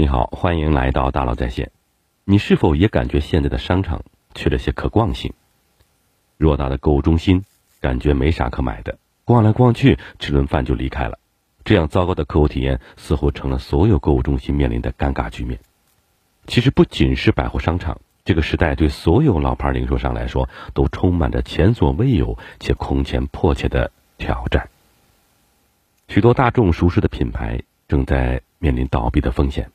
你好，欢迎来到大佬在线。你是否也感觉现在的商场缺了些可逛性？偌大的购物中心，感觉没啥可买的，逛来逛去，吃顿饭就离开了。这样糟糕的客户体验，似乎成了所有购物中心面临的尴尬局面。其实不仅是百货商场，这个时代对所有老牌零售商来说，都充满着前所未有且空前迫切的挑战。许多大众熟识的品牌正在面临倒闭的风险。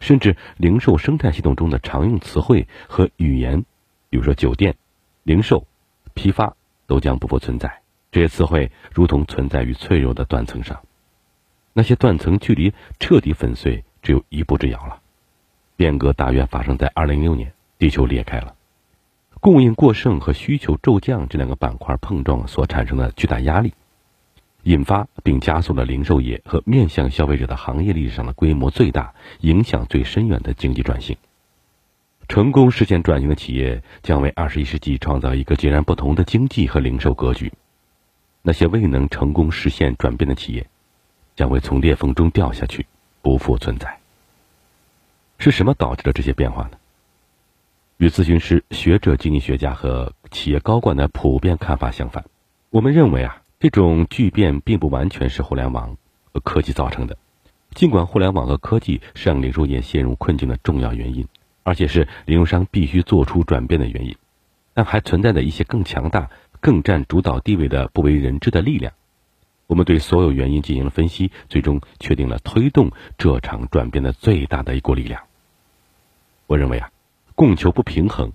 甚至零售生态系统中的常用词汇和语言，比如说酒店、零售、批发，都将不复存在。这些词汇如同存在于脆弱的断层上，那些断层距离彻底粉碎只有一步之遥了。变革大约发生在二零零六年，地球裂开了，供应过剩和需求骤降这两个板块碰撞所产生的巨大压力。引发并加速了零售业和面向消费者的行业历史上的规模最大、影响最深远的经济转型。成功实现转型的企业将为二十一世纪创造一个截然不同的经济和零售格局。那些未能成功实现转变的企业，将会从裂缝中掉下去，不复存在。是什么导致了这些变化呢？与咨询师、学者、经济学家和企业高管的普遍看法相反，我们认为啊。这种巨变并不完全是互联网和科技造成的，尽管互联网和科技是让零售业陷入困境的重要原因，而且是零售商必须做出转变的原因，但还存在着一些更强大、更占主导地位的不为人知的力量。我们对所有原因进行了分析，最终确定了推动这场转变的最大的一股力量。我认为啊，供求不平衡，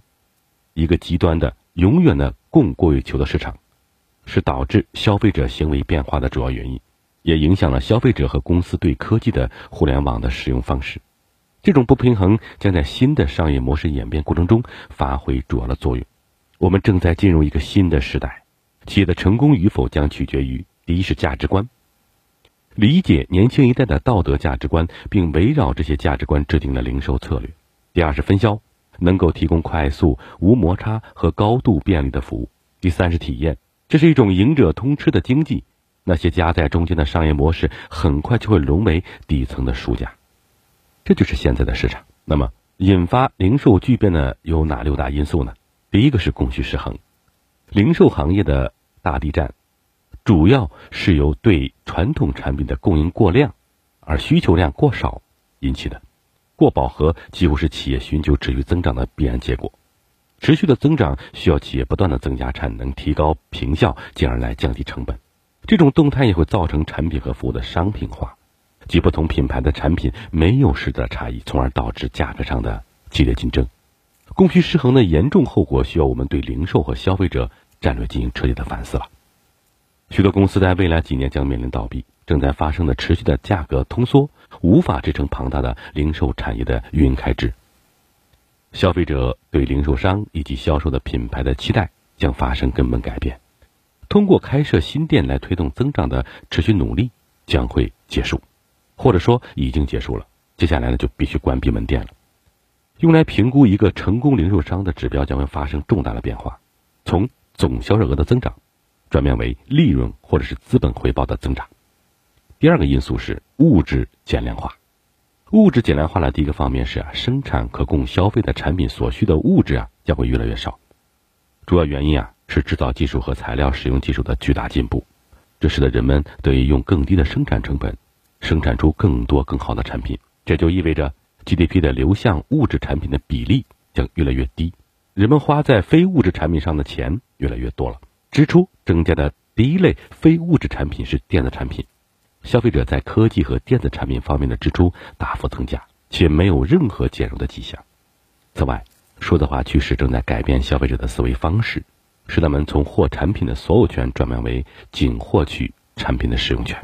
一个极端的、永远的供过于求的市场。是导致消费者行为变化的主要原因，也影响了消费者和公司对科技的互联网的使用方式。这种不平衡将在新的商业模式演变过程中发挥主要的作用。我们正在进入一个新的时代，企业的成功与否将取决于：第一是价值观，理解年轻一代的道德价值观，并围绕这些价值观制定了零售策略；第二是分销，能够提供快速、无摩擦和高度便利的服务；第三是体验。这是一种赢者通吃的经济，那些夹在中间的商业模式很快就会沦为底层的输家。这就是现在的市场。那么，引发零售巨变的有哪六大因素呢？第一个是供需失衡，零售行业的大地战，主要是由对传统产品的供应过量，而需求量过少引起的。过饱和几乎是企业寻求持续增长的必然结果。持续的增长需要企业不断的增加产能，提高平效，进而来降低成本。这种动态也会造成产品和服务的商品化，即不同品牌的产品没有实质的差异，从而导致价格上的激烈竞争。供需失衡的严重后果需要我们对零售和消费者战略进行彻底的反思了。许多公司在未来几年将面临倒闭，正在发生的持续的价格通缩无法支撑庞大的零售产业的运营开支。消费者对零售商以及销售的品牌的期待将发生根本改变，通过开设新店来推动增长的持续努力将会结束，或者说已经结束了。接下来呢，就必须关闭门店了。用来评估一个成功零售商的指标将会发生重大的变化，从总销售额的增长转变为利润或者是资本回报的增长。第二个因素是物质减量化。物质简量化的第一个方面是啊，生产可供消费的产品所需的物质啊将会越来越少。主要原因啊是制造技术和材料使用技术的巨大进步，这使得人们得以用更低的生产成本生产出更多更好的产品。这就意味着 GDP 的流向物质产品的比例将越来越低，人们花在非物质产品上的钱越来越多了。支出增加的第一类非物质产品是电子产品。消费者在科技和电子产品方面的支出大幅增加，且没有任何减弱的迹象。此外，数字化趋势正在改变消费者的思维方式，使他们从获产品的所有权转变为仅获取产品的使用权。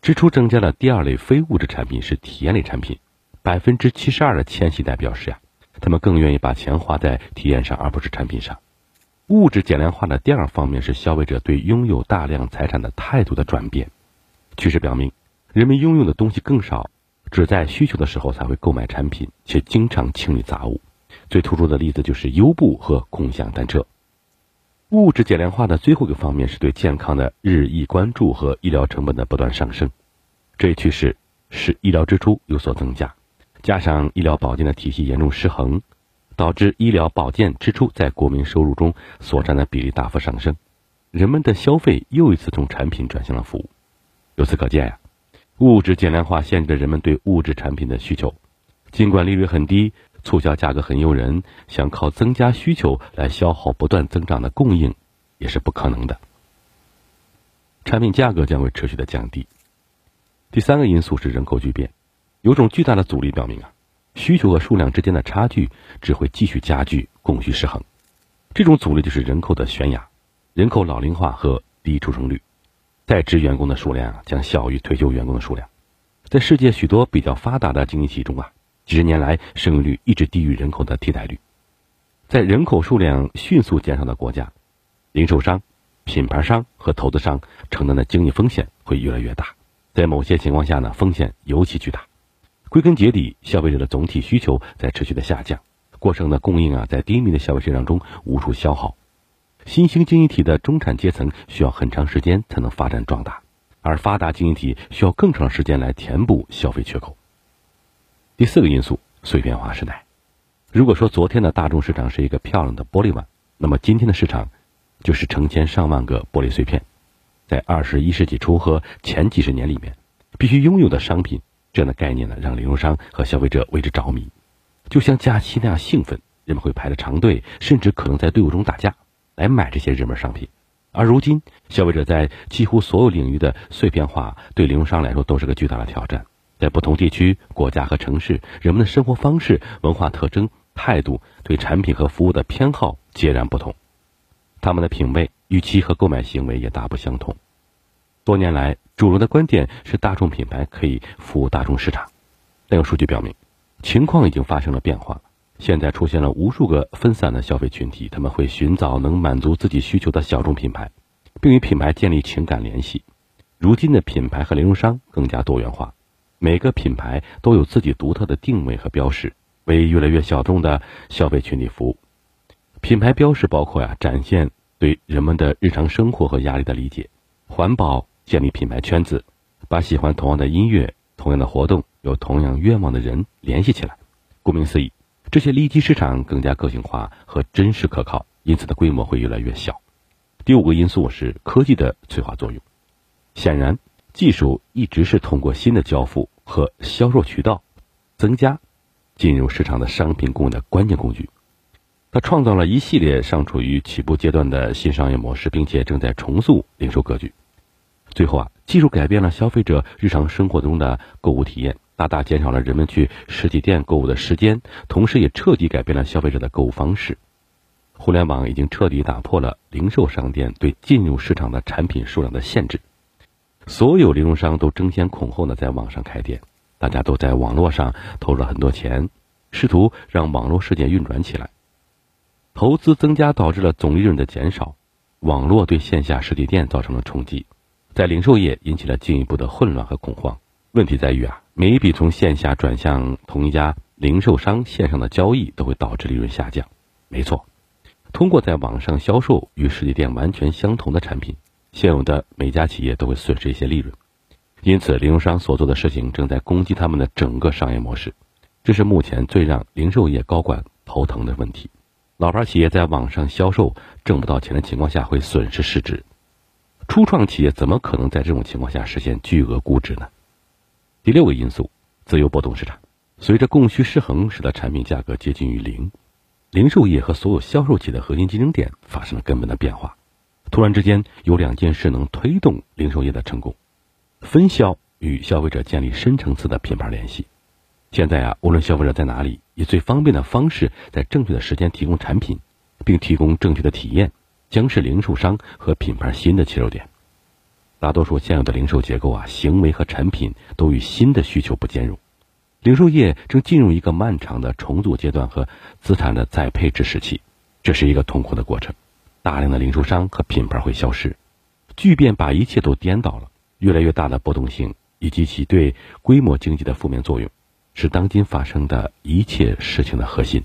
支出增加的第二类非物质产品是体验类产品，百分之七十二的千禧代表示呀，他们更愿意把钱花在体验上而不是产品上。物质减量化的第二方面是消费者对拥有大量财产的态度的转变。趋势表明，人们拥有的东西更少，只在需求的时候才会购买产品，且经常清理杂物。最突出的例子就是优步和共享单车。物质减量化的最后一个方面是对健康的日益关注和医疗成本的不断上升。这一趋势使医疗支出有所增加，加上医疗保健的体系严重失衡，导致医疗保健支出在国民收入中所占的比例大幅上升，人们的消费又一次从产品转向了服务。由此可见呀，物质减量化限制了人们对物质产品的需求。尽管利率很低，促销价格很诱人，想靠增加需求来消耗不断增长的供应，也是不可能的。产品价格将会持续的降低。第三个因素是人口巨变，有种巨大的阻力表明啊，需求和数量之间的差距只会继续加剧，供需失衡。这种阻力就是人口的悬崖，人口老龄化和低出生率。在职员工的数量将小于退休员工的数量，在世界许多比较发达的经济体中啊，几十年来生育率一直低于人口的替代率。在人口数量迅速减少的国家，零售商、品牌商和投资商承担的经济风险会越来越大。在某些情况下呢，风险尤其巨大。归根结底，消费者的总体需求在持续的下降，过剩的供应啊，在低迷的消费市场中无处消耗。新兴经济体的中产阶层需要很长时间才能发展壮大，而发达经济体需要更长时间来填补消费缺口。第四个因素，碎片化时代。如果说昨天的大众市场是一个漂亮的玻璃碗，那么今天的市场就是成千上万个玻璃碎片。在二十一世纪初和前几十年里面，必须拥有的商品这样的概念呢，让零售商和消费者为之着迷，就像假期那样兴奋，人们会排着长队，甚至可能在队伍中打架。来买这些热门商品，而如今消费者在几乎所有领域的碎片化，对零售商来说都是个巨大的挑战。在不同地区、国家和城市，人们的生活方式、文化特征、态度、对产品和服务的偏好截然不同，他们的品味、预期和购买行为也大不相同。多年来，主流的观点是大众品牌可以服务大众市场，但有数据表明，情况已经发生了变化。现在出现了无数个分散的消费群体，他们会寻找能满足自己需求的小众品牌，并与品牌建立情感联系。如今的品牌和零售商更加多元化，每个品牌都有自己独特的定位和标识，为越来越小众的消费群体服务。品牌标识包括呀，展现对人们的日常生活和压力的理解；环保，建立品牌圈子，把喜欢同样的音乐、同样的活动、有同样愿望的人联系起来。顾名思义。这些利基市场更加个性化和真实可靠，因此的规模会越来越小。第五个因素是科技的催化作用。显然，技术一直是通过新的交付和销售渠道增加进入市场的商品供应的关键工具。它创造了一系列尚处于起步阶段的新商业模式，并且正在重塑零售格局。最后啊，技术改变了消费者日常生活中的购物体验。大大减少了人们去实体店购物的时间，同时也彻底改变了消费者的购物方式。互联网已经彻底打破了零售商店对进入市场的产品数量的限制，所有零售商都争先恐后的在网上开店，大家都在网络上投入了很多钱，试图让网络世界运转起来。投资增加导致了总利润的减少，网络对线下实体店造成了冲击，在零售业引起了进一步的混乱和恐慌。问题在于啊。每一笔从线下转向同一家零售商线上的交易都会导致利润下降。没错，通过在网上销售与实体店完全相同的产品，现有的每家企业都会损失一些利润。因此，零售商所做的事情正在攻击他们的整个商业模式，这是目前最让零售业高管头疼的问题。老牌企业在网上销售挣不到钱的情况下会损失市值，初创企业怎么可能在这种情况下实现巨额估值呢？第六个因素，自由波动市场，随着供需失衡，使得产品价格接近于零，零售业和所有销售企业的核心竞争点发生了根本的变化。突然之间，有两件事能推动零售业的成功：分销与消费者建立深层次的品牌联系。现在啊，无论消费者在哪里，以最方便的方式，在正确的时间提供产品，并提供正确的体验，将是零售商和品牌新的切入点。大多数现有的零售结构啊，行为和产品都与新的需求不兼容，零售业正进入一个漫长的重组阶段和资产的再配置时期，这是一个痛苦的过程。大量的零售商和品牌会消失，巨变把一切都颠倒了。越来越大的波动性以及其对规模经济的负面作用，是当今发生的一切事情的核心。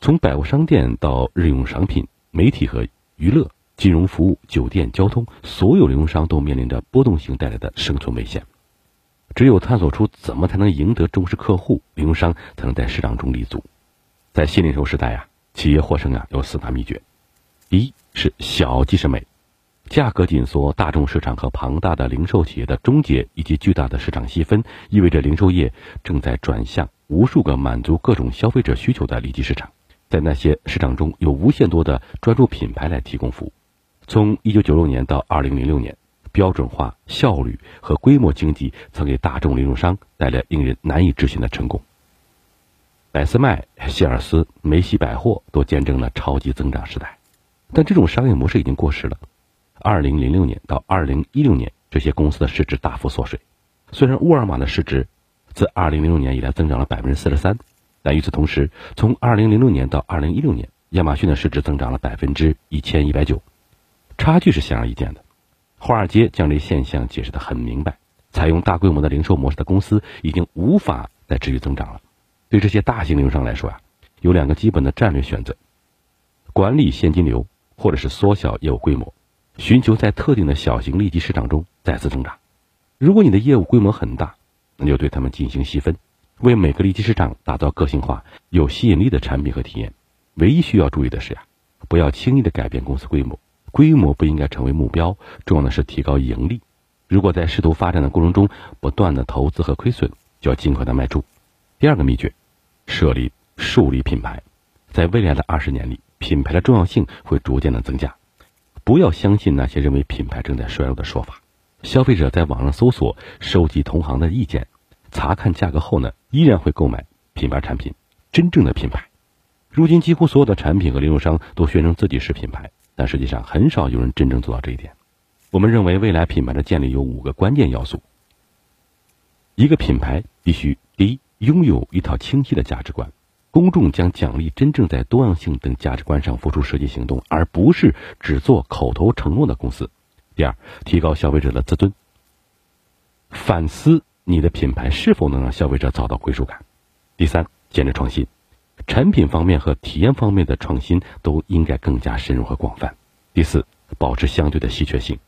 从百货商店到日用商品、媒体和娱乐。金融服务、酒店、交通，所有零售商都面临着波动性带来的生存危险。只有探索出怎么才能赢得忠实客户，零售商才能在市场中立足。在新零售时代啊，企业获胜啊有四大秘诀：第一是小即是美，价格紧缩、大众市场和庞大的零售企业的终结，以及巨大的市场细分，意味着零售业正在转向无数个满足各种消费者需求的利基市场。在那些市场中有无限多的专注品牌来提供服务。从一九九六年到二零零六年，标准化、效率和规模经济曾给大众零售商带来令人难以置信的成功。百思卖、希尔斯、梅西百货都见证了超级增长时代，但这种商业模式已经过时了。二零零六年到二零一六年，这些公司的市值大幅缩水。虽然沃尔玛的市值自二零零六年以来增长了百分之四十三。但与此同时，从2006年到2016年，亚马逊的市值增长了百分之一千一百九，差距是显而易见的。华尔街将这现象解释得很明白：采用大规模的零售模式的公司已经无法再持续增长了。对这些大型零售商来说啊，有两个基本的战略选择：管理现金流，或者是缩小业务规模，寻求在特定的小型利基市场中再次增长。如果你的业务规模很大，那就对他们进行细分。为每个利基市场打造个性化、有吸引力的产品和体验。唯一需要注意的是呀，不要轻易的改变公司规模，规模不应该成为目标，重要的是提高盈利。如果在试图发展的过程中不断的投资和亏损，就要尽快的卖出。第二个秘诀，设立、树立品牌。在未来的二十年里，品牌的重要性会逐渐的增加。不要相信那些认为品牌正在衰落的说法。消费者在网上搜索、收集同行的意见。查看价格后呢，依然会购买品牌产品。真正的品牌，如今几乎所有的产品和零售商都宣称自己是品牌，但实际上很少有人真正做到这一点。我们认为，未来品牌的建立有五个关键要素。一个品牌必须第一，拥有一套清晰的价值观，公众将奖励真正在多样性等价值观上付出实际行动，而不是只做口头承诺的公司。第二，提高消费者的自尊，反思。你的品牌是否能让消费者找到归属感？第三，坚持创新，产品方面和体验方面的创新都应该更加深入和广泛。第四，保持相对的稀缺性，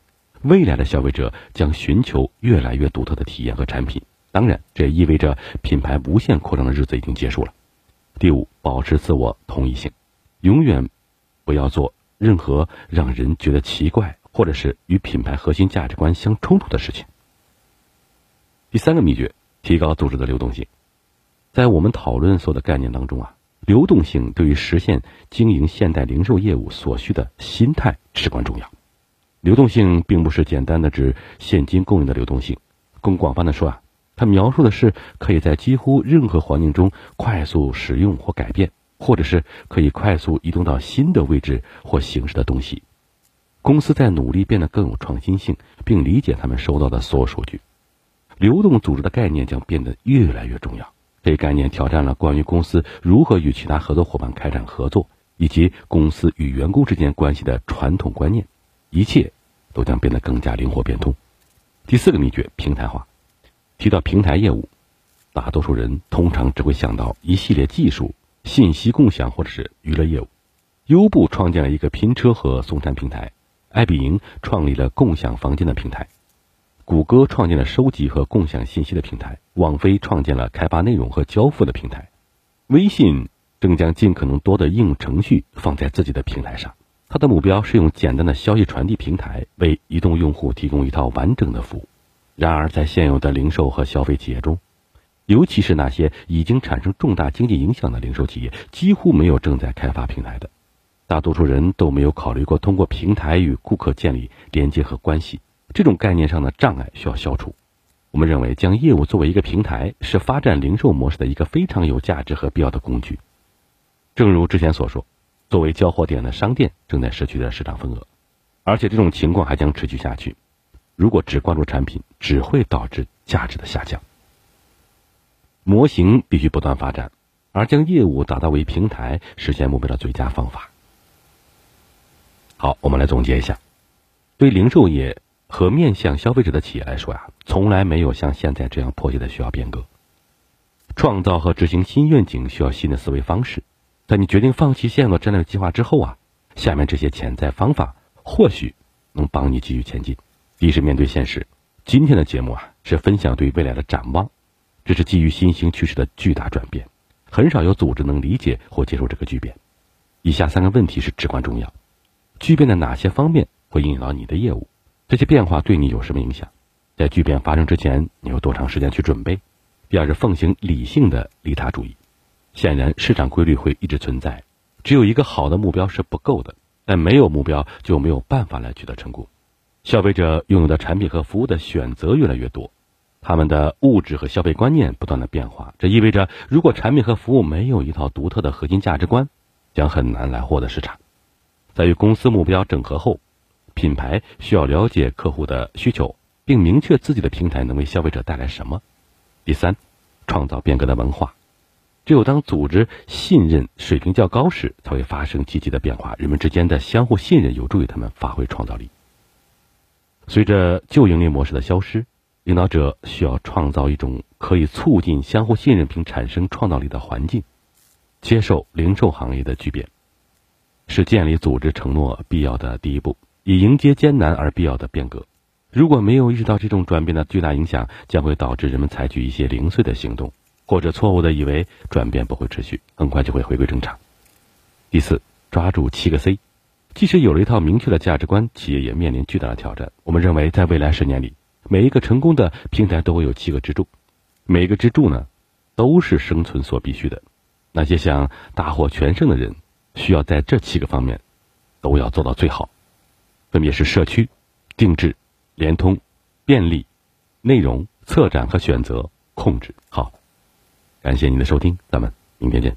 未来的消费者将寻求越来越独特的体验和产品。当然，这也意味着品牌无限扩张的日子已经结束了。第五，保持自我同一性，永远不要做任何让人觉得奇怪或者是与品牌核心价值观相冲突的事情。第三个秘诀，提高组织的流动性。在我们讨论所有的概念当中啊，流动性对于实现经营现代零售业务所需的心态至关重要。流动性并不是简单的指现金供应的流动性，更广泛的说啊，它描述的是可以在几乎任何环境中快速使用或改变，或者是可以快速移动到新的位置或形式的东西。公司在努力变得更有创新性，并理解他们收到的所有数据。流动组织的概念将变得越来越重要。这一概念挑战了关于公司如何与其他合作伙伴开展合作，以及公司与员工之间关系的传统观念。一切都将变得更加灵活变通。第四个秘诀：平台化。提到平台业务，大多数人通常只会想到一系列技术、信息共享或者是娱乐业务。优步创建了一个拼车和送餐平台，爱彼迎创立了共享房间的平台。谷歌创建了收集和共享信息的平台，网飞创建了开发内容和交付的平台，微信正将尽可能多的应用程序放在自己的平台上。它的目标是用简单的消息传递平台为移动用户提供一套完整的服务。然而，在现有的零售和消费企业中，尤其是那些已经产生重大经济影响的零售企业，几乎没有正在开发平台的。大多数人都没有考虑过通过平台与顾客建立连接和关系。这种概念上的障碍需要消除。我们认为，将业务作为一个平台，是发展零售模式的一个非常有价值和必要的工具。正如之前所说，作为交货点的商店正在失去的市场份额，而且这种情况还将持续下去。如果只关注产品，只会导致价值的下降。模型必须不断发展，而将业务打造为平台，实现目标的最佳方法。好，我们来总结一下，对零售业。和面向消费者的企业来说呀，从来没有像现在这样迫切的需要变革。创造和执行新愿景需要新的思维方式。在你决定放弃现有的战略计划之后啊，下面这些潜在方法或许能帮你继续前进。第一是面对现实，今天的节目啊，是分享对未来的展望，这是基于新兴趋势的巨大转变，很少有组织能理解或接受这个巨变。以下三个问题是至关重要：巨变的哪些方面会影响到你的业务？这些变化对你有什么影响？在巨变发生之前，你有多长时间去准备？第二是奉行理性的利他主义。显然，市场规律会一直存在，只有一个好的目标是不够的，但没有目标就没有办法来取得成功。消费者拥有的产品和服务的选择越来越多，他们的物质和消费观念不断的变化，这意味着如果产品和服务没有一套独特的核心价值观，将很难来获得市场。在与公司目标整合后，品牌需要了解客户的需求，并明确自己的平台能为消费者带来什么。第三，创造变革的文化。只有当组织信任水平较高时，才会发生积极的变化。人们之间的相互信任有助于他们发挥创造力。随着旧盈利模式的消失，领导者需要创造一种可以促进相互信任并产生创造力的环境。接受零售行业的巨变，是建立组织承诺必要的第一步，以迎接艰难而必要的变革。如果没有意识到这种转变的巨大影响，将会导致人们采取一些零碎的行动，或者错误的以为转变不会持续，很快就会回归正常。第四，抓住七个 C。即使有了一套明确的价值观，企业也面临巨大的挑战。我们认为，在未来十年里，每一个成功的平台都会有七个支柱，每一个支柱呢，都是生存所必须的。那些想大获全胜的人，需要在这七个方面都要做到最好，分别是社区、定制、联通、便利、内容、策展和选择、控制。好，感谢您的收听，咱们明天见。